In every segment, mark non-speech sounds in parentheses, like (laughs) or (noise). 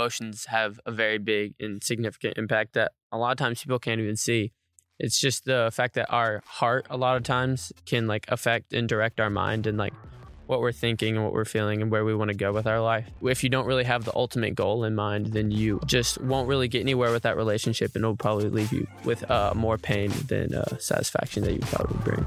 emotions have a very big and significant impact that a lot of times people can't even see. It's just the fact that our heart a lot of times can like affect and direct our mind and like what we're thinking and what we're feeling and where we want to go with our life. If you don't really have the ultimate goal in mind, then you just won't really get anywhere with that relationship and it'll probably leave you with uh, more pain than uh, satisfaction that you probably bring.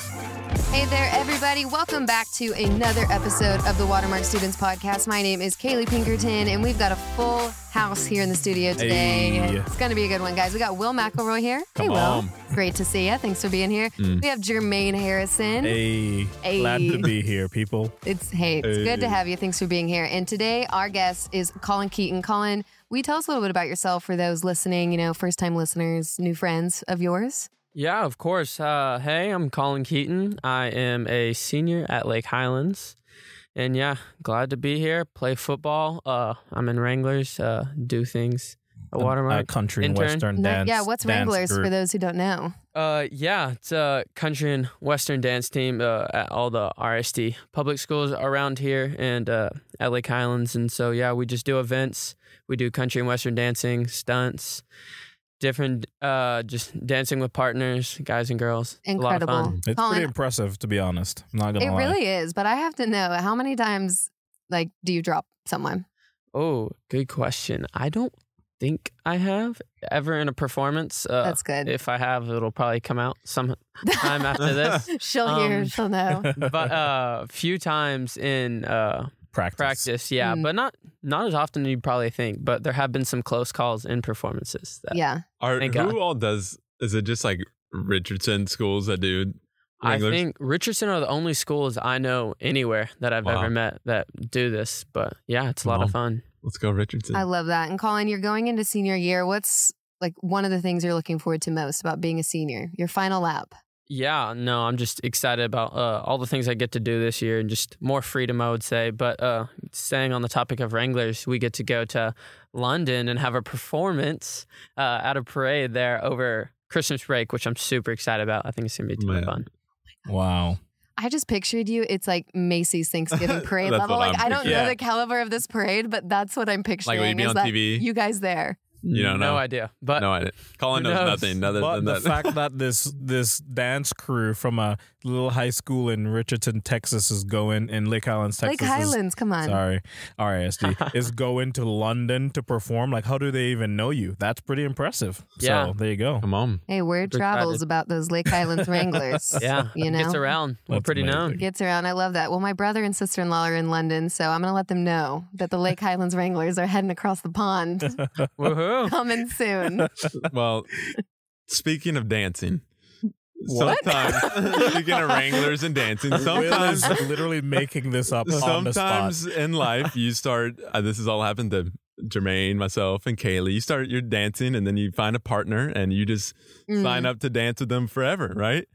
Hey there, everybody. Welcome back to another episode of the Watermark Students Podcast. My name is Kaylee Pinkerton, and we've got a full house here in the studio today. Hey. It's going to be a good one, guys. We got Will McElroy here. hey, Will. on. Great to see you. Thanks for being here. Mm. We have Jermaine Harrison. Hey, Hey. glad to be here, people. It's hey, it's good to have you. Thanks for being here. And today our guest is Colin Keaton. Colin, will you tell us a little bit about yourself for those listening, you know, first time listeners, new friends of yours? Yeah, of course. Uh, hey, I'm Colin Keaton. I am a senior at Lake Highlands. And yeah, glad to be here. Play football. Uh, I'm in Wranglers. Uh, do things. A watermark. Uh, country and intern. western dance. yeah, what's dance Wranglers for those who don't know? Uh, yeah, it's a country and western dance team uh, at all the RSD public schools around here and uh, at Lake Highlands. And so, yeah, we just do events. We do country and western dancing, stunts, different, uh, just dancing with partners, guys and girls. A lot of Incredible. fun. It's Colin, pretty impressive, to be honest. I'm not gonna lie. It lie. really is, but I have to know how many times like do you drop someone? Oh, good question. I don't think I have ever in a performance. Uh, That's good. If I have, it'll probably come out sometime after (laughs) this. she'll hear, Um, she'll know. (laughs) But a few times in uh, practice. practice, yeah, Mm. but not not as often as you probably think. But there have been some close calls in performances. That Yeah. Are Thank who God. all does? Is it just like Richardson schools that do? I think Richardson are the only schools I know anywhere that I've Wow. ever met that do this. But yeah, it's a lot Wow. of fun. Let's go Richardson. I love that. And Colin, you're going into senior year. What's like one of the things you're looking forward to most about being a senior? Your final lap. Yeah, no, I'm just excited about uh, all the things I get to do this year and just more freedom, I would say. But uh, staying on the topic of Wranglers, we get to go to London and have a performance uh, at a parade there over Christmas break, which I'm super excited about. I think it's going to be a ton of Man. fun. Wow. I just pictured you. It's like Macy's Thanksgiving (laughs) parade level. Like I'm I don't know the caliber of this parade, but that's what I'm picturing. will you be is on that TV? You guys there? You mm, don't know? no idea. But no, idea. Colin knows knows? nothing other But than the that. fact (laughs) that this this dance crew from a little high school in Richardson, Texas, is going in Lake Highlands, Texas. Lake is- Highlands, come on. sorry, RISD (laughs) is going to London to perform. Like, how do they even know you? That's pretty impressive. Yeah. So there you go. Come on. Hey, word travels excited. about those Lake Highlands (laughs) Wranglers. yeah, You know, gets around. We're That's pretty amazing. known. Gets around. I love that. Well, my brother and sister in law are in London, so I'm going to let them know that the Lake Highlands Wranglers are heading across the pond. Woohoo. Coming soon. (laughs) Well, speaking of dancing, What? sometimes (laughs) speaking of Wranglers and dancing, Will is sometimes literally making this up on the spot. sometimes in life you start. Uh, this has all happened to Jermaine, myself, and Kaylee. You start you're dancing, and then you find a partner, and you just Mm. sign up to dance with them forever, right?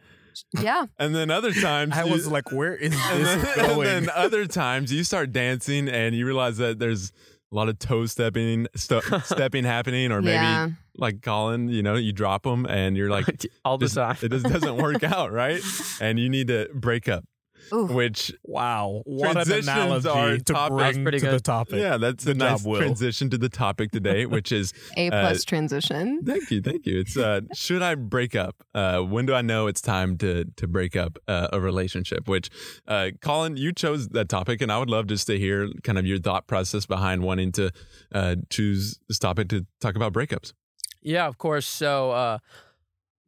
Yeah. And then other times I you- was like, where is (laughs) and this then, and then other times you start dancing and you realize that there's a lot of toe stepping stu- (laughs) stepping happening or maybe Yeah. like Colin you know you drop them and you're like (laughs) all the this- time. it just doesn't work (laughs) out right and you need to break up Ooh. which wow, what an Transitions analogy are to top- That's bring pretty to the good. topic. yeah that's Good a nice job, Will. transition to the topic today which is (laughs) A Uh, plus transition. thank you thank you it's uh should I break up uh when do I know it's time to to break up uh, a relationship which uh Colin you chose that topic and I would love just to hear kind of your thought process behind wanting to uh choose this topic to talk about breakups Yeah, of course. So uh,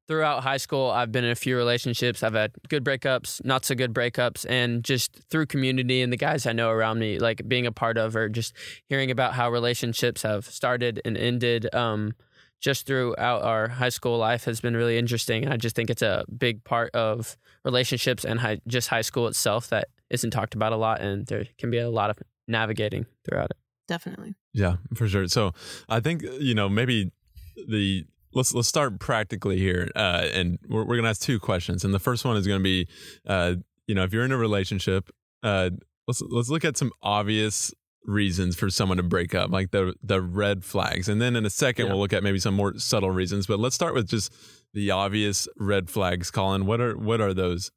throughout high school, I've been in a few relationships. I've had good breakups, not so good breakups, and just through community and the guys I know around me, like being a part of or just hearing about how relationships have started and ended. Um, just throughout our high school life has been really interesting, and I just think it's a big part of relationships and high, just high school itself that isn't talked about a lot, and there can be a lot of navigating throughout it. Definitely. Yeah, for sure. So I think you know maybe the let's let's start practically here, uh, and we're we're gonna ask two questions, and the first one is gonna be, uh, you know, if you're in a relationship, uh, let's let's look at some obvious reasons for someone to break up, like the the red flags, and then in a second Yeah. we'll look at maybe some more subtle reasons. But let's start with just the obvious red flags. Colin, what are what are those?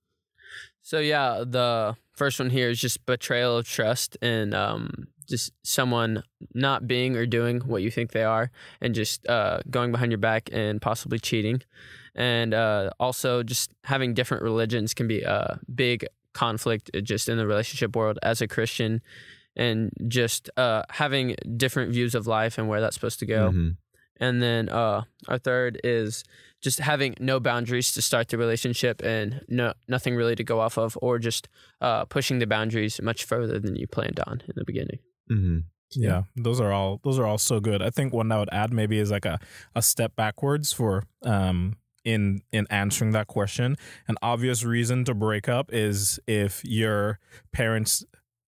So yeah, the first one here is just betrayal of trust and um, just someone not being or doing what you think they are, and just uh, going behind your back and possibly cheating, and uh, also just having different religions can be a big conflict uh, just in the relationship world as a Christian, and just uh, having different views of life and where that's supposed to go. Mhm. And then uh, our third is just having no boundaries to start the relationship and no nothing really to go off of, or just uh, pushing the boundaries much further than you planned on in the beginning. Mhm. Yeah, those are all those are all so good. I think one I would add maybe is like a, a step backwards for um in in answering that question. An obvious reason to break up is if your parents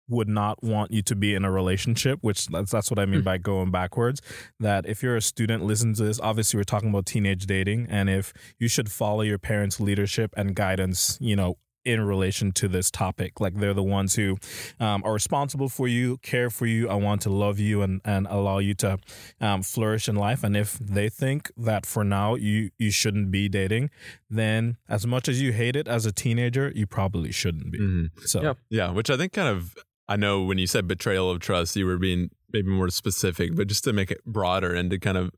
would not want you to be in a relationship, which that's, that's what I mean by going backwards. That if you're a student, listen to this. Obviously, we're talking about teenage dating, and if you should follow your parents' leadership and guidance, you know, in relation to this topic, like they're the ones who um, are responsible for you, care for you. I want to love you and, and allow you to um, flourish in life. And if they think that for now you you shouldn't be dating, then as much as you hate it as a teenager, you probably shouldn't be. Mhm. So Yeah. Yeah, which I think kind of I know when you said betrayal of trust, you were being maybe more specific, but just to make it broader and to kind of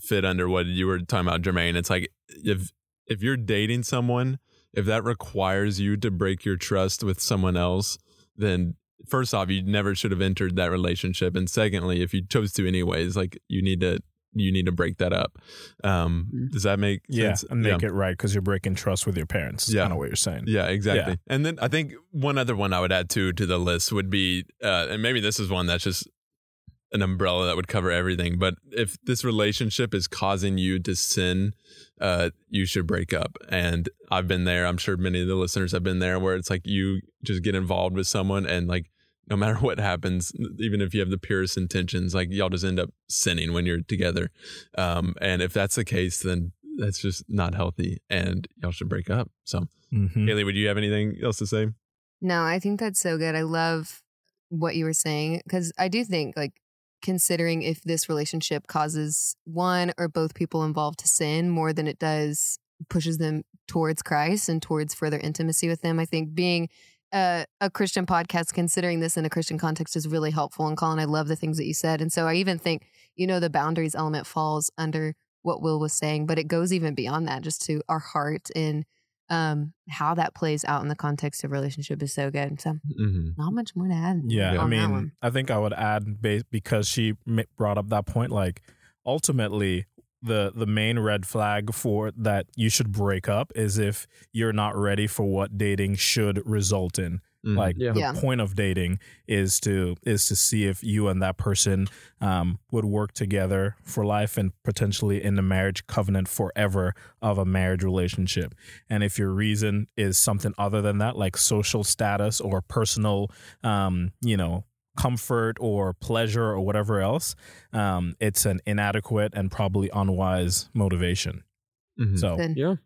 fit under what you were talking about, Jermaine, it's like if if you're dating someone, if that requires you to break your trust with someone else, then first off, you never should have entered that relationship, and secondly, if you chose to anyways, like you need to you need to break that up. Um, does that make yeah, sense? and make it right because you're breaking trust with your parents. Is Yeah. kind of what you're saying. Yeah, exactly. And then I think one other one I would add to to the list would be, uh, and maybe this is one that's just an umbrella that would cover everything. But if this relationship is causing you to sin, uh, you should break up. And I've been there. I'm sure many of the listeners have been there, where it's like you just get involved with someone, and like no matter what happens, even if you have the purest intentions, like y'all just end up sinning when you're together. Um, and if that's the case, then that's just not healthy, and y'all should break up. So. Mhm. Haley, would you have anything else to say? No, I think that's so good. I love what you were saying because I do think like considering if this relationship causes one or both people involved to sin more than it does pushes them towards Christ and towards further intimacy with them. I think being a, a Christian podcast, considering this in a Christian context, is really helpful. And Colin, I love the things that you said. And so I even think, you know, the boundaries element falls under what Will was saying, but it goes even beyond that, just to our heart and um, how that plays out in the context of relationship is so good. So Mm-hmm. not much more to add. Yeah, I mean. I think I would add because she brought up that point. Like, ultimately, the the main red flag for that you should break up is if you're not ready for what dating should result in. Mm-hmm. Like Yeah. the Yeah. point of dating is to is to see if you and that person um, would work together for life and potentially in the marriage covenant forever of a marriage relationship. And if your reason is something other than that, like social status or personal, um, you know, comfort or pleasure or whatever else, um, it's an inadequate and probably unwise motivation. Mhm. So Good. Yeah.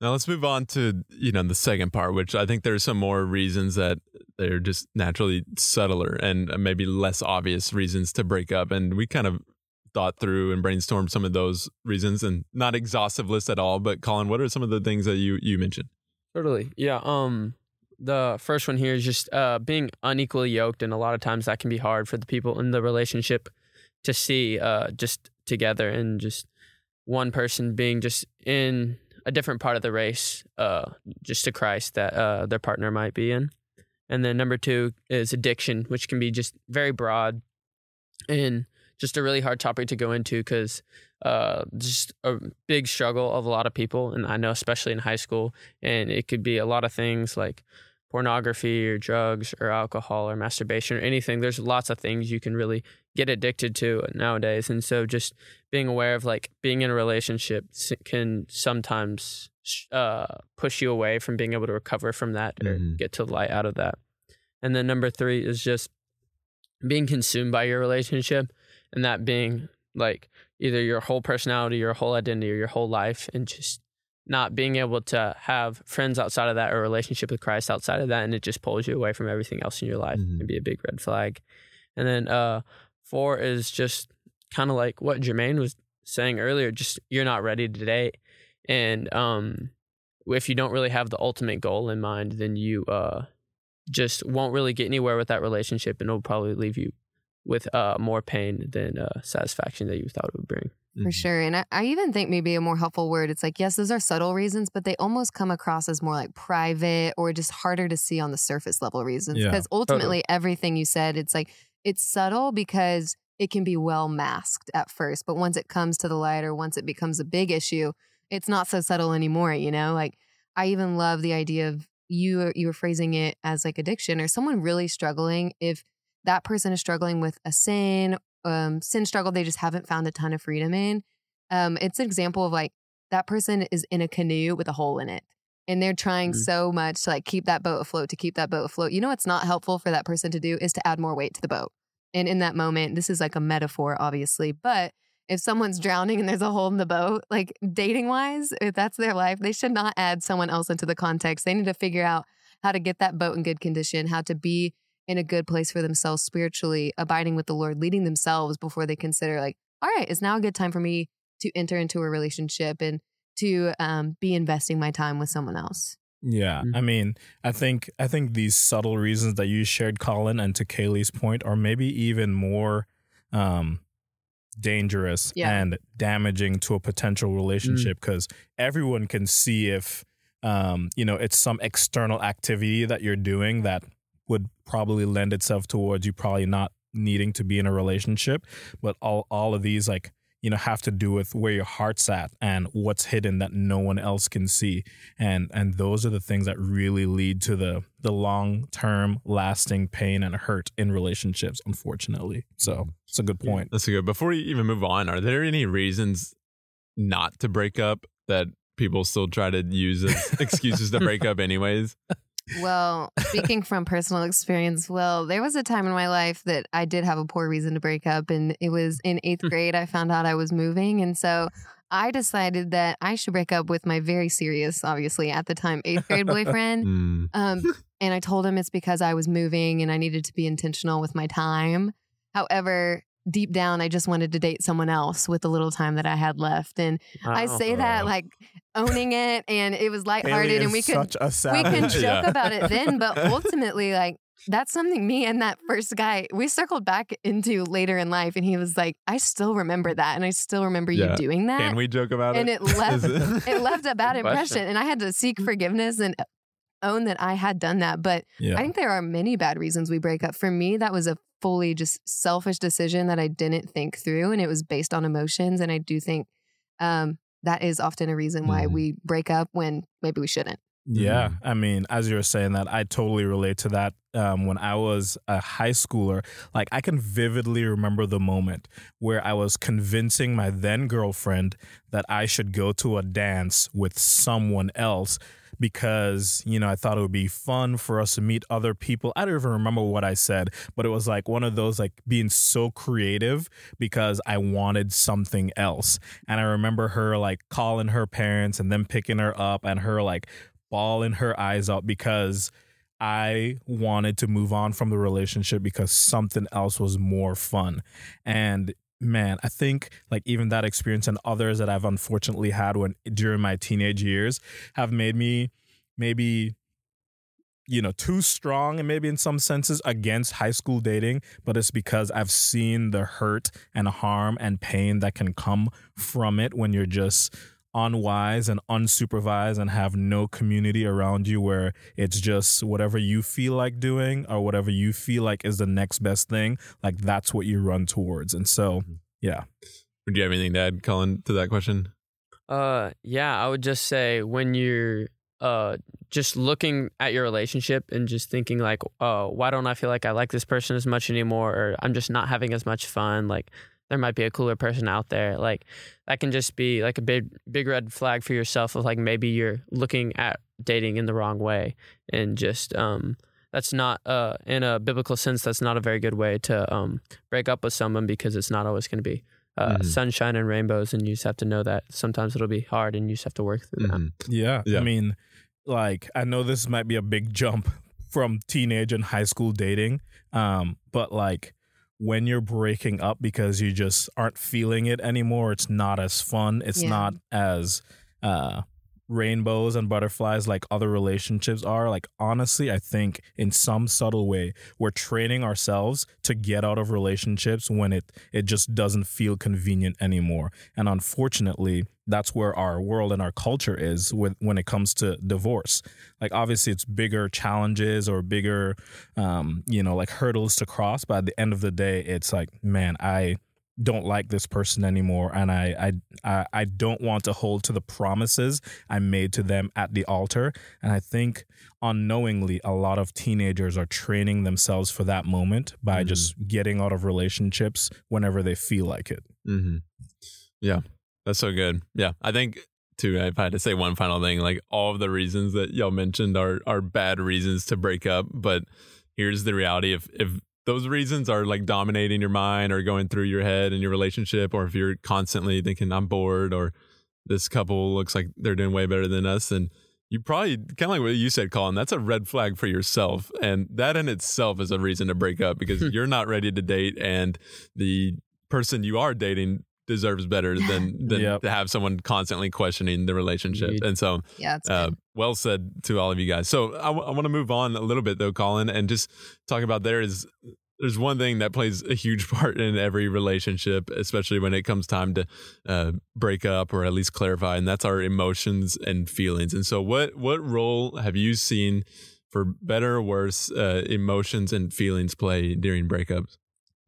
Now let's move on to you know the second part, which I think there's some more reasons that they're just naturally subtler and maybe less obvious reasons to break up, and we kind of thought through and brainstormed some of those reasons, and not exhaustive list at all. But Colin, what are some of the things that you you mentioned? Totally. Yeah. Um, the first one here is just uh, being unequally yoked, and a lot of times that can be hard for the people in the relationship to see uh, just together, and just one person being just in a different part of the race, uh, just to Christ that uh, their partner might be in. And then number two is addiction, which can be just very broad and just a really hard topic to go into because uh, just a big struggle of a lot of people, and I know especially in high school, and it could be a lot of things like pornography or drugs or alcohol or masturbation or anything. There's lots of things you can really get addicted to nowadays, and so just being aware of like being in a relationship can sometimes uh, push you away from being able to recover from that or Mhm. get to light out of that. And then number three is just being consumed by your relationship, and that being like either your whole personality, your whole identity, or your whole life, and just not being able to have friends outside of that or a relationship with Christ outside of that, and it just pulls you away from everything else in your life, Mhm. can be a big red flag. And then uh, four is just kind of like what Jermaine was saying earlier. Just you're not ready to date, and um, if you don't really have the ultimate goal in mind, then you uh, just won't really get anywhere with that relationship, and it'll probably leave you with uh, more pain than uh, satisfaction that you thought it would bring. For sure. And I, I even think maybe a more helpful word, it's like, yes, those are subtle reasons, but they almost come across as more like private or just harder to see on the surface level reasons. Yeah, Because ultimately, everything you said, it's like, it's subtle because it can be well masked at first. But once it comes to the light or once it becomes a big issue, it's not so subtle anymore, you know? Like, I even love the idea of you, you were phrasing it as like addiction or someone really struggling. If that person is struggling with a sin um, sin struggle they just haven't found a ton of freedom in. Um, it's an example of like that person is in a canoe with a hole in it. And they're trying Mhm. so much to like keep that boat afloat, to keep that boat afloat. You know what's not helpful for that person to do is to add more weight to the boat. And in that moment, this is like a metaphor, obviously, but if someone's drowning and there's a hole in the boat, like dating wise, if that's their life, they should not add someone else into the context. They need to figure out how to get that boat in good condition, how to be in a good place for themselves spiritually, abiding with the Lord, leading themselves before they consider, like, all right, it's now a good time for me to enter into a relationship and to um, be investing my time with someone else. Yeah. I mean, I think I think these subtle reasons that you shared, Colin, and to Kaylee's point, are maybe even more um, dangerous Yeah. and damaging to a potential relationship because everyone can see if um, you know it's some external activity that you're doing that would probably lend itself towards you probably not needing to be in a relationship, but all all of these like you know have to do with where your heart's at and what's hidden that no one else can see and and those are the things that really lead to the the long term lasting pain and hurt in relationships unfortunately so mm-hmm. it's a good point That's a good. Before you even move on, are there any reasons not to break up that people still try to use as (laughs) excuses to break up, anyways? Well, speaking from personal experience, well, there was a time in my life that I did have a poor reason to break up. And it was in eighth (laughs) grade, I found out I was moving. And so I decided that I should break up with my very serious, obviously, at the time, eighth grade boyfriend. Mm. Um, (laughs) and I told him it's because I was moving and I needed to be intentional with my time. However, deep down, I just wanted to date someone else with the little time that I had left. And I say that Oh. like owning it, and it was lighthearted, Kaylee and we could such a we can joke Yeah. about it then, but (laughs) ultimately, like that's something me and that first guy we circled back into later in life, and he was like, "I still remember that, and I still remember Yeah. you doing that." Can we joke about it. and it? it left Is it (laughs) left a (laughs) bad Good impression, and I had to seek forgiveness and own that I had done that. But yeah I think there are many bad reasons we break up. For me, that was a fully just selfish decision that I didn't think through, and it was based on emotions. And I do think um, that is often a reason why Mhm. we break up when maybe we shouldn't. Yeah, Mhm. I mean, as you were saying that, I totally relate to that. Um, when I was a high schooler, like I can vividly remember the moment where I was convincing my then girlfriend that I should go to a dance with someone else because you know I thought it would be fun for us to meet other people. I don't even remember what I said, but it was like one of those like being so creative because I wanted something else. And I remember her like calling her parents and them picking her up and her like bawling her eyes out because I wanted to move on from the relationship because something else was more fun. And man, I think like even that experience and others that I've unfortunately had when during my teenage years have made me maybe you know too strong and maybe in some senses against high school dating but it's because i've seen the hurt and harm and pain that can come from it when you're just unwise and unsupervised and have no community around you where it's just whatever you feel like doing or whatever you feel like is the next best thing like that's what you run towards and so yeah Would you have anything to add, Colin, to that question? Uh, yeah, I would just say when you're uh just looking at your relationship and just thinking like, oh, why don't I feel like I like this person as much anymore, or I'm just not having as much fun. Like, there might be a cooler person out there. Like, that can just be like a big, big red flag for yourself of like maybe you're looking at dating in the wrong way, and just um. That's not uh in a biblical sense. That's not a very good way to um break up with someone because it's not always going to be uh, Mhm. sunshine and rainbows, and you just have to know that sometimes it'll be hard, and you just have to work through that. Mhm. Yeah. Yeah. I mean, like, I know this might be a big jump (laughs) from teenage and high school dating, um, but like, when you're breaking up because you just aren't feeling it anymore, it's not as fun. It's Yeah. not as uh, rainbows and butterflies like other relationships are. Like, honestly, I think in some subtle way, we're training ourselves to get out of relationships when it it just doesn't feel convenient anymore. And unfortunately, that's where our world and our culture is with when it comes to divorce. Like obviously it's bigger challenges or bigger um, you know, like hurdles to cross, but at the end of the day, it's like, man, I don't like this person anymore and I, I I don't want to hold to the promises I made to them at the altar. And I think unknowingly a lot of teenagers are training themselves for that moment by Mhm. just getting out of relationships whenever they feel like it. hmm Yeah, that's so good. Yeah, I think too. If I had to say one final thing, like all of the reasons that y'all mentioned are are bad reasons to break up, but here's the reality: if if those reasons are like dominating your mind or going through your head in your relationship, or if you're constantly thinking I'm bored or this couple looks like they're doing way better than us, and you probably kind of like what you said, Colin. That's a red flag for yourself, and that in itself is a reason to break up because (laughs) you're not ready to date, and the person you are dating deserves better (laughs) than than Yep. to have someone constantly questioning the relationship. Indeed. And so, Yeah, uh, well said to all of you guys. So I, want to move on a little bit though, Colin, and just talk about there is there's one thing that plays a huge (laughs) part in every relationship, especially when it comes time to uh, break up or at least clarify, and that's our emotions and feelings. And so, what what role have you seen, for better or worse, uh, emotions and feelings play during breakups?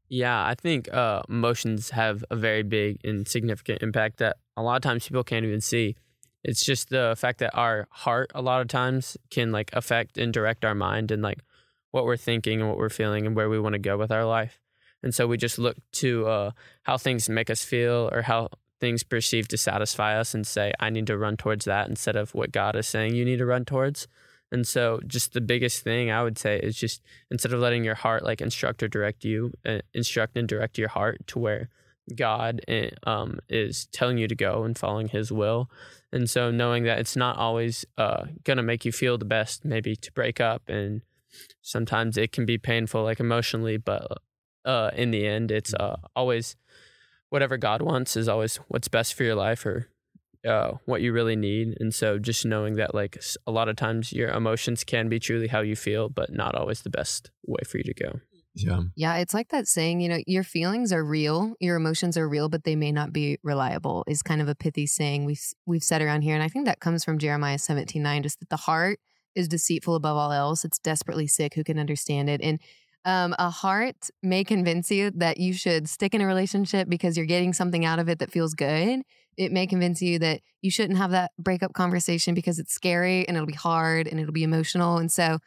Yeah, I think uh, emotions have a very big and significant impact that a lot of times people can't even see. It's just the fact that our heart a lot of times can like affect and direct our mind and like what we're thinking and what we're feeling and where we want to go with our life. And so we just look to uh, how things make us feel or how things perceive to satisfy us and say, I need to run towards that instead of what God is saying you need to run towards. And so, just the biggest thing I would say is just instead of letting your heart like instruct or direct you, uh, instruct and direct your heart to where God eh, um, is telling you to go and following His will. And so, knowing that it's not always uh, going to make you feel the best, maybe to break up, and sometimes it can be painful, like emotionally, but uh, in the end, it's uh, always whatever God wants is always what's best for your life or uh, what you really need. And so just knowing that like a lot of times your emotions can be truly how you feel, but not always the best way for you to go. Yeah. Yeah, it's like that saying, you know, your feelings are real, your emotions are real, but they may not be reliable. Is kind of a pithy saying we've we've said around here, and I think that comes from Jeremiah seventeen nine, just that the heart is deceitful above all else. It's desperately sick. Who can understand it? And um, a heart may convince you that you should stick in a relationship because you're getting something out of it that feels good. It may convince you that you shouldn't have that breakup conversation because it's scary and it'll be hard and it'll be emotional. And so,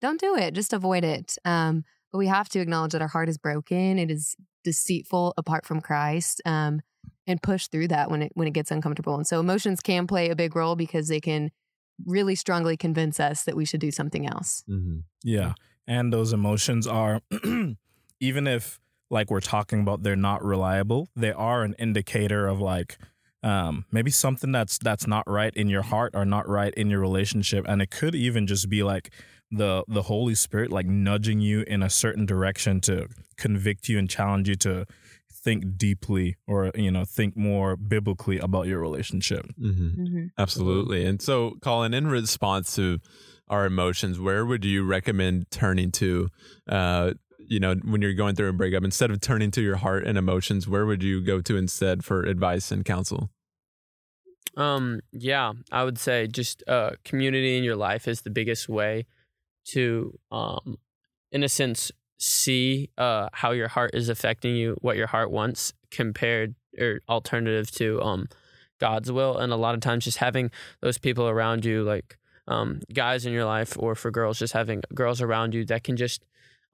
don't do it. Just avoid it. Um, but we have to acknowledge that our heart is broken. It is deceitful apart from Christ, um, and push through that when it when it gets uncomfortable. And so emotions can play a big role because they can really strongly convince us that we should do something else. hmm Yeah. And those emotions are, (clears throat) even if like we're talking about they're not reliable, they are an indicator of like um, maybe something that's that's not right in your heart or not right in your relationship, and it could even just be like the the Holy Spirit like nudging you in a certain direction to convict you and challenge you to think deeply or you know think more biblically about your relationship. hmm Absolutely. And so, Colin, in response to our emotions, where would you recommend turning to? Uh, you know, when you're going through a breakup, instead of turning to your heart and emotions, where would you go to instead for advice and counsel? Um, yeah, I would say just uh, community in your life is the biggest way to, um, in a sense, see uh, how your heart is affecting you, what your heart wants, compared or alternative to um, God's will. And a lot of times, just having those people around you, like um, guys in your life, or for girls, just having girls around you that can just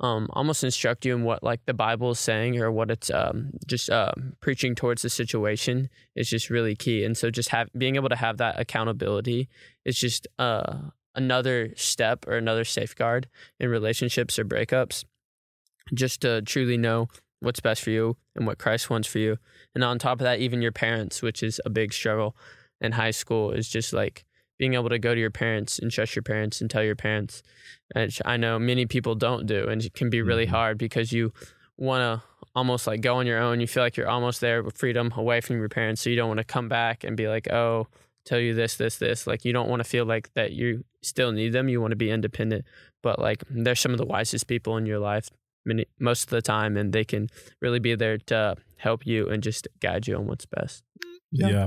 um, almost instruct you in what like the Bible is saying or what it's um, just uh, preaching towards the situation is just really key. And so just have being able to have that accountability is just uh, another step or another safeguard in relationships or breakups. Just to truly know what's best for you and what Christ wants for you. And on top of that, even your parents, which is a big struggle in high school, is just like being able to go to your parents and trust your parents and tell your parents. Which I know many people don't do, and it can be really Mhm. hard because you want to almost like go on your own. You feel like you're almost there with freedom away from your parents, so you don't want to come back and be like, oh, tell you this, this, this. Like you don't want to feel like that you still need them. You want to be independent, but like they're some of the wisest people in your life many most of the time, and they can really be there to help you and just guide you on what's best. Yeah. Yeah.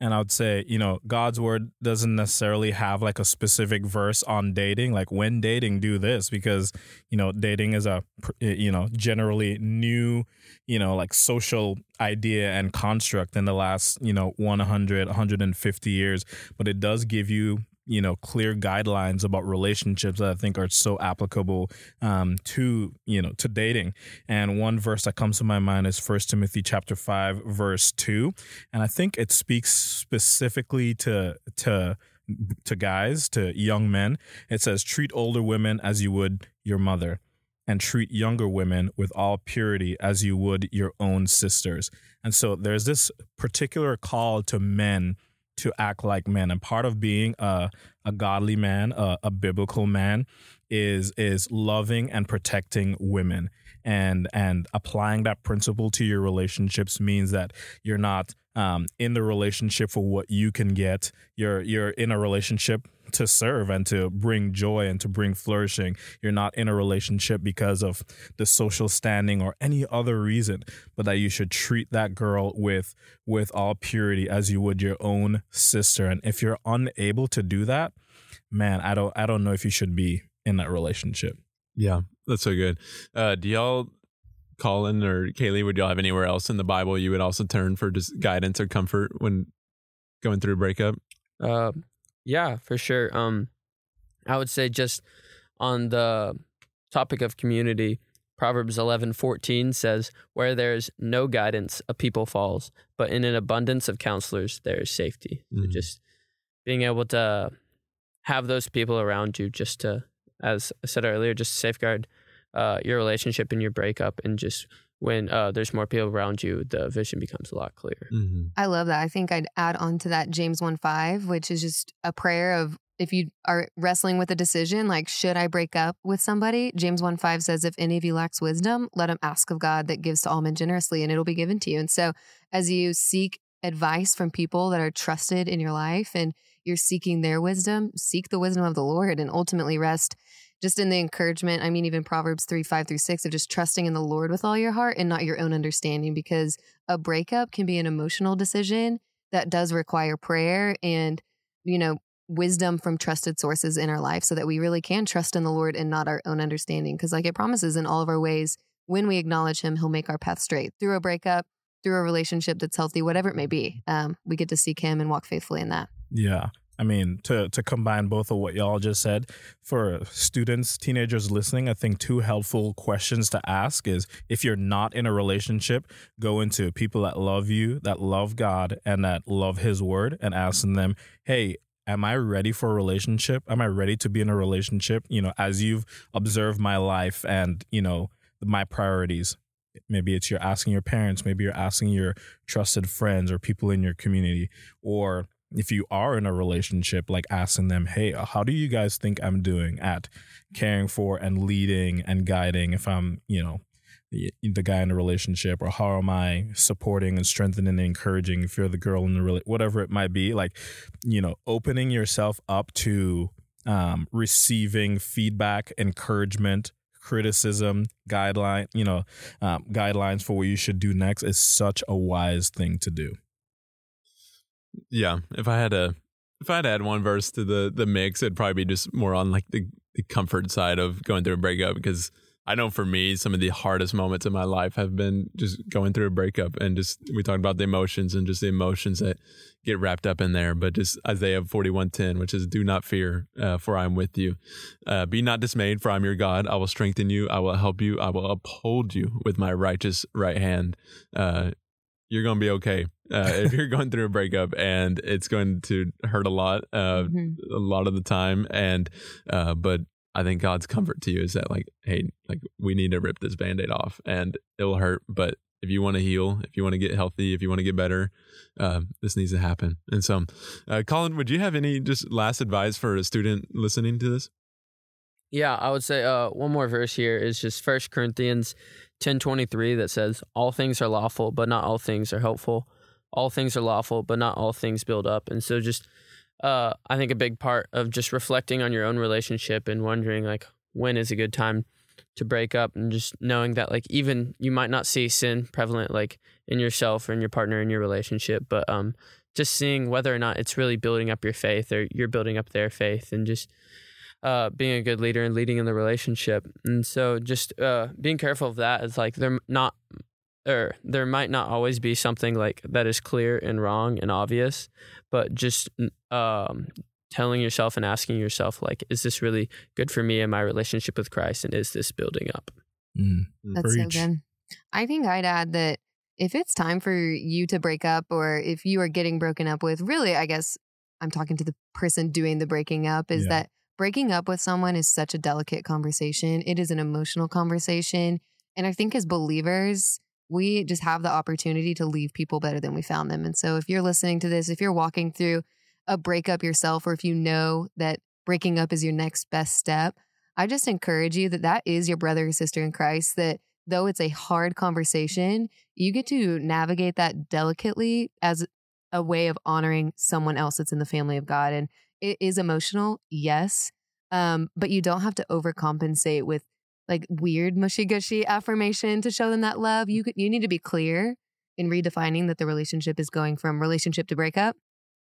And I would say, you know, God's word doesn't necessarily have like a specific verse on dating, like when dating, do this, because, you know, dating is a, eh, you know, generally new, you know, like social idea and construct in the last, you know, 100, 150 years. But it does give you, you know, clear guidelines about relationships that I think are so applicable um, to, you know, to dating. And one verse that comes to my mind is First Timothy chapter 5, verse 2 and I think it speaks specifically to to to guys, to young men. It says, "Treat older women as you would your mother, and treat younger women with all purity as you would your own sisters." And so there's this particular call to men to act like men, and part of being a a godly man, a, a biblical man, is is loving and protecting women and and applying that principle to your relationships means that you're not um, in the relationship for what you can get. You're you're in a relationship to serve and to bring joy and to bring flourishing. You're not in a relationship because of the social standing or any other reason, but that you should treat that girl with with all purity as you would your own sister. And if you're unable to do that, man, I don't I don't know if you should be in that relationship. Yeah, that's so good. Uh, do y'all, Colin or Kaylee, would y'all have anywhere else in the Bible you would also turn for just guidance or comfort when going through a breakup? Uh, yeah, for sure. Um, I would say just on the topic of community, Proverbs eleven fourteen says, "Where there is no guidance, a people falls, but in an abundance of counselors there is safety." So Mhm. just being able to have those people around you, just to, as I said earlier, just safeguard uh, your relationship and your breakup, and just when uh, there's more people around you, the vision becomes a lot clearer. Mm-hmm. I love that. I think I'd add on to that James 1 5, which is just a prayer of if you are wrestling with a decision, like, should I break up with somebody? James 1 5 says, if any of you lacks wisdom, let him ask of God that gives to all men generously and it'll be given to you. And so as you seek advice from people that are trusted in your life and you're seeking their wisdom, seek the wisdom of the Lord and ultimately rest just in the encouragement. I mean, even Proverbs 3 5 through 6 of just trusting in the Lord with all your heart and not your own understanding because a breakup can be an emotional decision that does require prayer and, you know, wisdom from trusted sources in our life so that we really can trust in the Lord and not our own understanding. Because, like it promises in all of our ways, when we acknowledge Him, He'll make our path straight through a breakup, through a relationship that's healthy, whatever it may be. Um, we get to seek Him and walk faithfully in that. Yeah. I mean, to to combine both of what y'all just said, for students, teenagers listening, I think two helpful questions to ask is if you're not in a relationship, go into people that love you, that love God, and that love His Word, and asking them, "Hey, am I ready for a relationship? Am I ready to be in a relationship? You know, as you've observed my life and you know my priorities." Maybe it's you're asking your parents, maybe you're asking your trusted friends or people in your community, or if you are in a relationship, like asking them, hey, how do you guys think I'm doing at caring for and leading and guiding if I'm, you know, the guy in a relationship or how am I supporting and strengthening and encouraging if you're the girl in the rela- whatever it might be like you know opening yourself up to um, receiving feedback encouragement criticism guideline you know um, guidelines for what you should do next is such a wise thing to do Yeah, if I had a if I had to add one verse to the the mix, it'd probably be just more on like the, the comfort side of going through a breakup because I know for me some of the hardest moments in my life have been just going through a breakup and just we talked about the emotions and just the emotions that get wrapped up in there. But just Isaiah forty one ten, which is "Do not fear, uh, for I am with you. Uh, be not dismayed, for I am your God. I will strengthen you. I will help you. I will uphold you with my righteous right hand." Uh, you're going to be okay uh, if you're going through a breakup and it's going to hurt a lot uh, Mhm. a lot of the time and uh, but I think God's comfort to you is that like, hey, like we need to rip this band-aid off and it will hurt, but if you want to heal, if you want to get healthy, if you want to get better, uh, this needs to happen. And so, uh, Colin, would you have any just last advice for a student listening to this? Yeah, I would say uh, one more verse here is just First Corinthians ten twenty three that says, "All things are lawful, but not all things are helpful. All things are lawful, but not all things build up." And so, just uh, I think a big part of just reflecting on your own relationship and wondering like when is a good time to break up, and just knowing that like even you might not see sin prevalent like in yourself or in your partner in your relationship, but um, just seeing whether or not it's really building up your faith or you're building up their faith, and just uh, being a good leader and leading in the relationship. And so just uh, being careful of that is like they're not or there might not always be something like that is clear and wrong and obvious, but just um, telling yourself and asking yourself like, is this really good for me and my relationship with Christ, and is this building up? Mm. That's so good. I think I'd add that if it's time for you to break up, or if you are getting broken up with, really, I guess I'm talking to the person doing the breaking up, is Yeah. that breaking up with someone is such a delicate conversation. It is an emotional conversation. And I think as believers, we just have the opportunity to leave people better than we found them. And so if you're listening to this, if you're walking through a breakup yourself, or if you know that breaking up is your next best step, I just encourage you that that is your brother or sister in Christ, that though it's a hard conversation, you get to navigate that delicately as a way of honoring someone else that's in the family of God. And it is emotional, yes, um, but you don't have to overcompensate with like weird mushy gushy affirmation to show them that love. You could, you need to be clear in redefining that the relationship is going from relationship to breakup.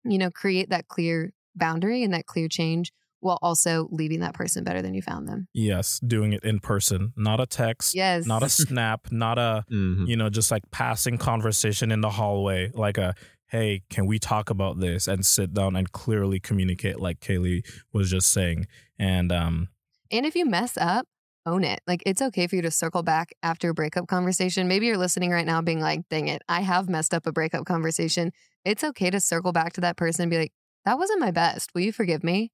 You know, create that clear boundary and that clear change while also leaving that person better than you found them. Yes, doing it in person, not a text, Yes. not a (laughs) snap, not a Mhm. you know just like passing conversation in the hallway, like a hey, can we talk about this and sit down and clearly communicate, like Kaylee was just saying, and um, And if you mess up, own it. Like it's okay for you to circle back after a breakup conversation. Maybe you're listening right now being like, dang it, I have messed up a breakup conversation. It's okay to circle back to that person and be like, that wasn't my best. Will you forgive me?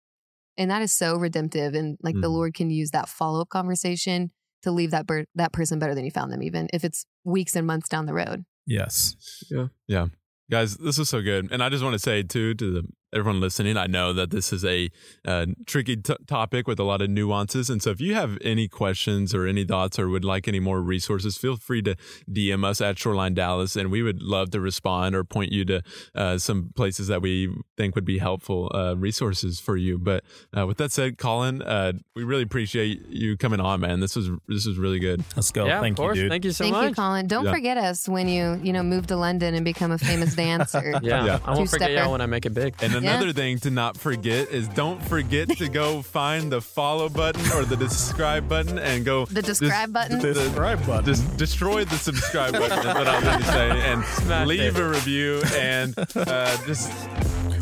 And that is so redemptive. And like the Mhm. Lord can use that follow up conversation to leave that ber- that person better than you found them, even if it's weeks and months down the road. yes, Yeah. Yeah. Guys, this is so good. And I just want to say, too, to the, everyone listening, I know that this is a uh, tricky t- topic with a lot of nuances. And so if you have any questions or any thoughts or would like any more resources, feel free to DM us at Shoreline Dallas. And we would love to respond or point you to uh, some places that we think would be helpful uh, resources for you. But uh, with that said, Colin, uh, we really appreciate you coming on, man. This was this was really good. let's go. yeah, Thank of course. you, dude. Thank you so Thank much. you, Colin. Don't Yeah. forget us when you, you know, move to London and become a famous (laughs) dancer. Yeah, Yeah. I won't forget y'all when I make it big. And Yeah. Another thing to not forget is don't forget to go (laughs) find the follow button or the subscribe button and go The describe button. The subscribe button. Just destroy the subscribe (laughs) button is what I was going to say, and Smash leave it. a review and uh, just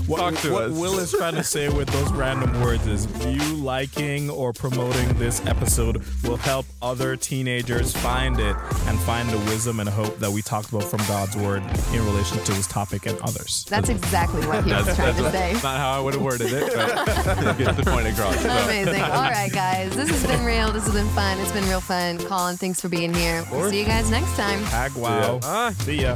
What, talk to what us. Will is trying to say with those random words is you liking or promoting this episode will help other teenagers find it and find the wisdom and hope that we talked about from God's word in relation to this topic and others. That's exactly what he was That's, trying that's to say. not how I would have worded it, but it gets the point across. So, Amazing. All right, guys. This has been real. This has been fun. It's been real fun. Colin, thanks for being here. We'll see you guys next time. Tag wow. Ah. See ya.